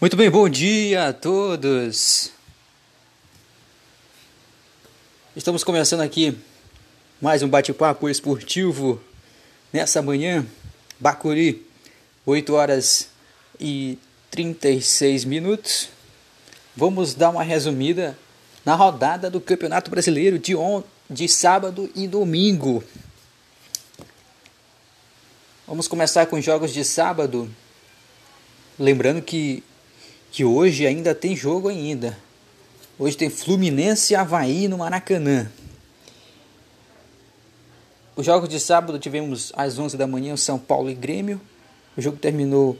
Muito bem, bom dia a todos. Estamos começando aqui mais um bate-papo esportivo nessa manhã, Bacuri, 8 horas e 36 minutos. Vamos dar uma resumida na rodada do Campeonato Brasileiro de, on de sábado e domingo. Vamos começar com os jogos de sábado. Lembrando que que hoje ainda tem jogo ainda. Hoje tem Fluminense e Havaí no Maracanã. Os jogos de sábado tivemos às 11 da manhã São Paulo e Grêmio. O jogo terminou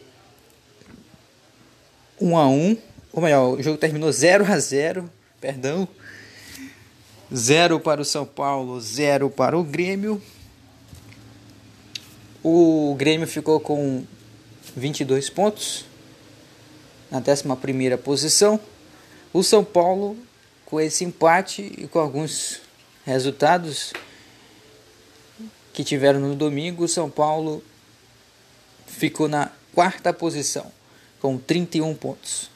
1 a 1, ou melhor, o jogo terminou 0 a 0, perdão. 0 para o São Paulo, 0 para o Grêmio. O Grêmio ficou com 22 pontos na 11 posição. O São Paulo, com esse empate e com alguns resultados que tiveram no domingo, o São Paulo ficou na quarta posição, com 31 pontos.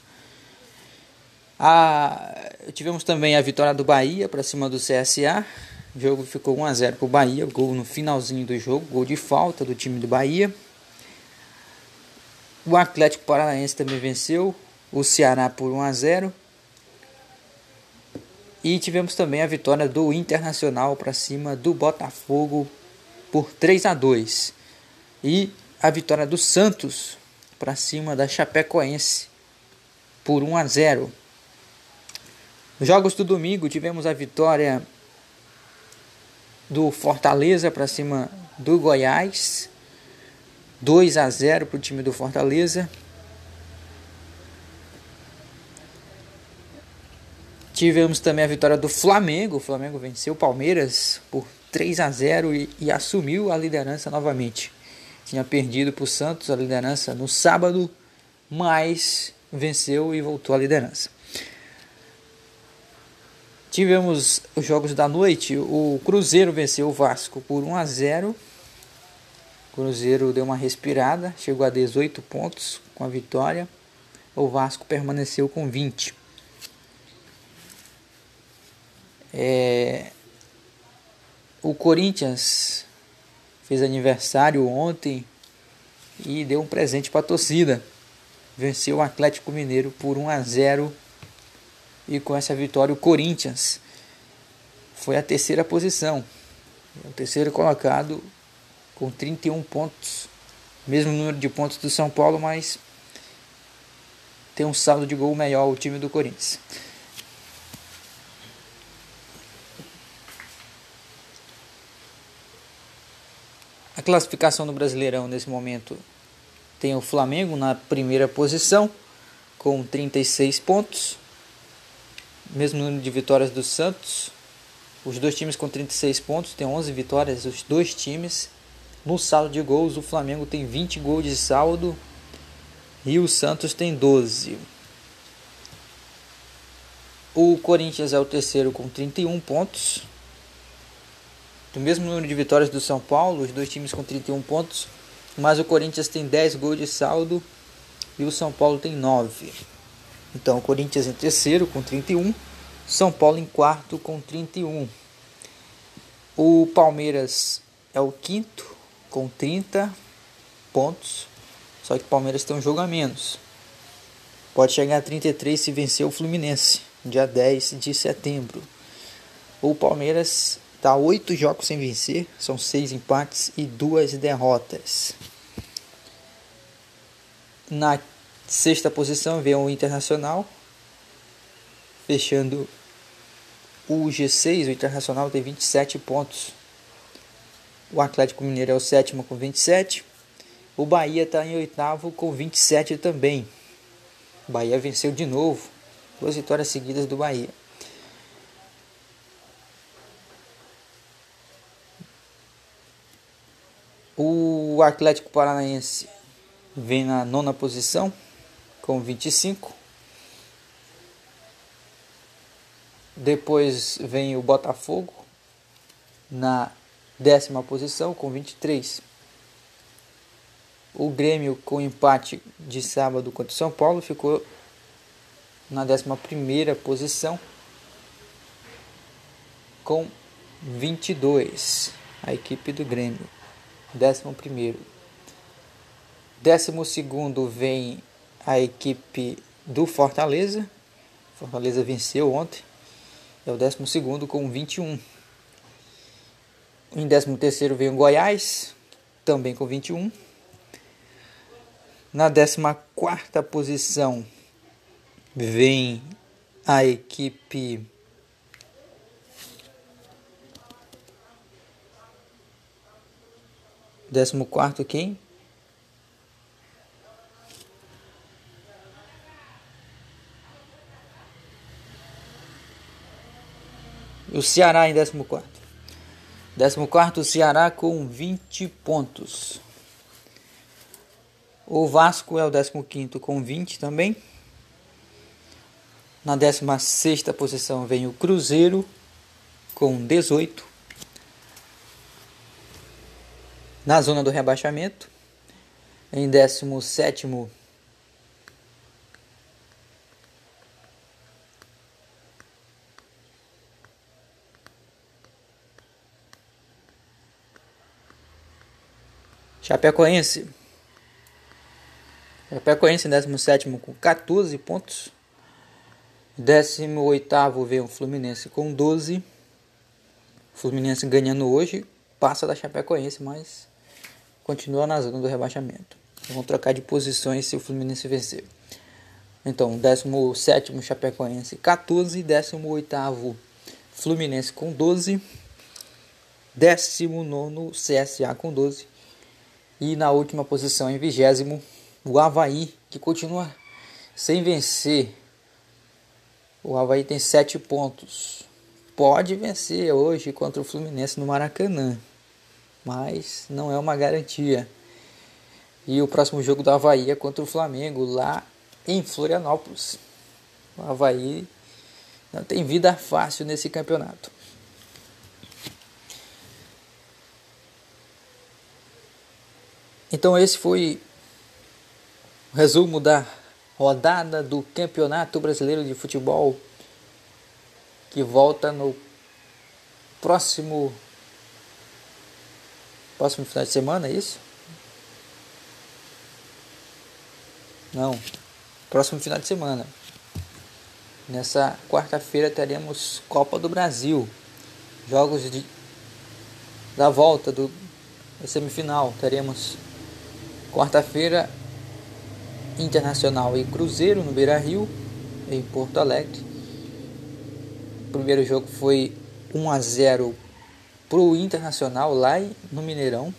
A, tivemos também a vitória do Bahia para cima do CSA. O jogo ficou 1 a 0 para o Bahia, gol no finalzinho do jogo, gol de falta do time do Bahia. O Atlético Paranaense também venceu o Ceará por 1 a 0. E tivemos também a vitória do Internacional para cima do Botafogo por 3 a 2. E a vitória do Santos para cima da Chapecoense por 1 a 0. Nos jogos do domingo tivemos a vitória do Fortaleza para cima do Goiás 2 a 0 para o time do Fortaleza. Tivemos também a vitória do Flamengo. O Flamengo venceu o Palmeiras por 3 a 0 e, e assumiu a liderança novamente. Tinha perdido para o Santos a liderança no sábado, mas venceu e voltou à liderança. Tivemos os jogos da noite. O Cruzeiro venceu o Vasco por 1 a 0 Cruzeiro deu uma respirada, chegou a 18 pontos com a vitória. O Vasco permaneceu com 20. É... O Corinthians fez aniversário ontem e deu um presente para a torcida. Venceu o Atlético Mineiro por 1 a 0 e com essa vitória o Corinthians foi a terceira posição. O terceiro colocado com 31 pontos, mesmo número de pontos do São Paulo, mas tem um saldo de gol melhor o time do Corinthians. A classificação do Brasileirão nesse momento tem o Flamengo na primeira posição com 36 pontos, mesmo número de vitórias do Santos. Os dois times com 36 pontos, tem 11 vitórias os dois times. No saldo de gols, o Flamengo tem 20 gols de saldo e o Santos tem 12. O Corinthians é o terceiro com 31 pontos. Do mesmo número de vitórias do São Paulo, os dois times com 31 pontos. Mas o Corinthians tem 10 gols de saldo e o São Paulo tem 9. Então o Corinthians em terceiro com 31, São Paulo em quarto com 31. O Palmeiras é o quinto com 30 pontos. Só que o Palmeiras tem um jogo a menos. Pode chegar a 33 se vencer o Fluminense, dia 10 de setembro. O Palmeiras está oito jogos sem vencer, são seis empates e duas derrotas. Na sexta posição vem o Internacional, fechando o G6. O Internacional tem 27 pontos. O Atlético Mineiro é o sétimo com 27. O Bahia está em oitavo com 27 também. O Bahia venceu de novo. Duas vitórias seguidas do Bahia. O Atlético Paranaense vem na nona posição com 25. Depois vem o Botafogo na décima posição com 23. O Grêmio, com empate de sábado contra o São Paulo, ficou na 11 posição com 22. A equipe do Grêmio, 11. Décimo segundo vem a equipe do Fortaleza. Fortaleza venceu ontem. É o décimo segundo com 21. Em décimo terceiro vem o Goiás, também com 21. Na décima quarta posição vem a equipe décimo quarto quem? O Ceará em décimo quarto. Décimo quarto, o Ceará com 20 pontos. O Vasco é o 15 com 20 também. Na 16 posição vem o Cruzeiro com 18. Na zona do rebaixamento, em 17 Chapecoense Chapecoense em 17 com 14 pontos. 18 vem o Fluminense com 12. Fluminense ganhando hoje, passa da Chapecoense, mas continua na zona do rebaixamento. Vão trocar de posições se o Fluminense vencer. Então, 17 Chapecoense 14, 18 Fluminense com 12, 19 CSA com 12 e na última posição em vigésimo o Havaí, que continua sem vencer. O Havaí tem sete pontos. Pode vencer hoje contra o Fluminense no Maracanã, mas não é uma garantia. E o próximo jogo do Havaí é contra o Flamengo, lá em Florianópolis. O Havaí não tem vida fácil nesse campeonato. Então esse foi resumo da rodada do Campeonato Brasileiro de Futebol que volta no próximo próximo final de semana, é isso? Não, próximo final de semana. Nessa quarta-feira teremos Copa do Brasil, jogos de da volta do semifinal. Teremos quarta-feira Internacional e Cruzeiro no Beira Rio, em Porto Alegre. O primeiro jogo foi 1 a 0 para o Internacional lá no Mineirão.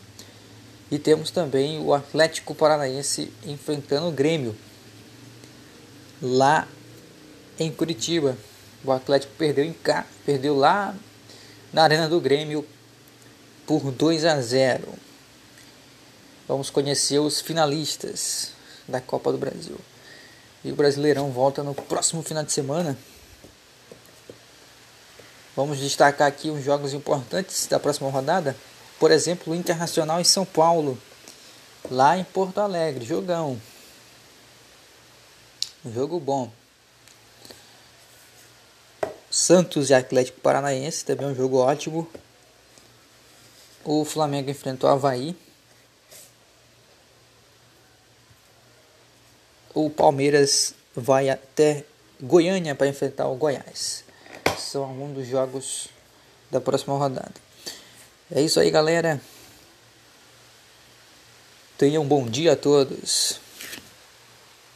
E temos também o Atlético Paranaense enfrentando o Grêmio lá em Curitiba. O Atlético perdeu em cá, perdeu lá na Arena do Grêmio por 2 a 0. Vamos conhecer os finalistas da Copa do Brasil. E o Brasileirão volta no próximo final de semana. Vamos destacar aqui os jogos importantes da próxima rodada. Por exemplo, o Internacional em São Paulo, lá em Porto Alegre, jogão. Um jogo bom. Santos e Atlético Paranaense, também um jogo ótimo. O Flamengo enfrentou o Havaí. O Palmeiras vai até Goiânia para enfrentar o Goiás. São alguns dos jogos da próxima rodada. É isso aí, galera. Tenham um bom dia a todos.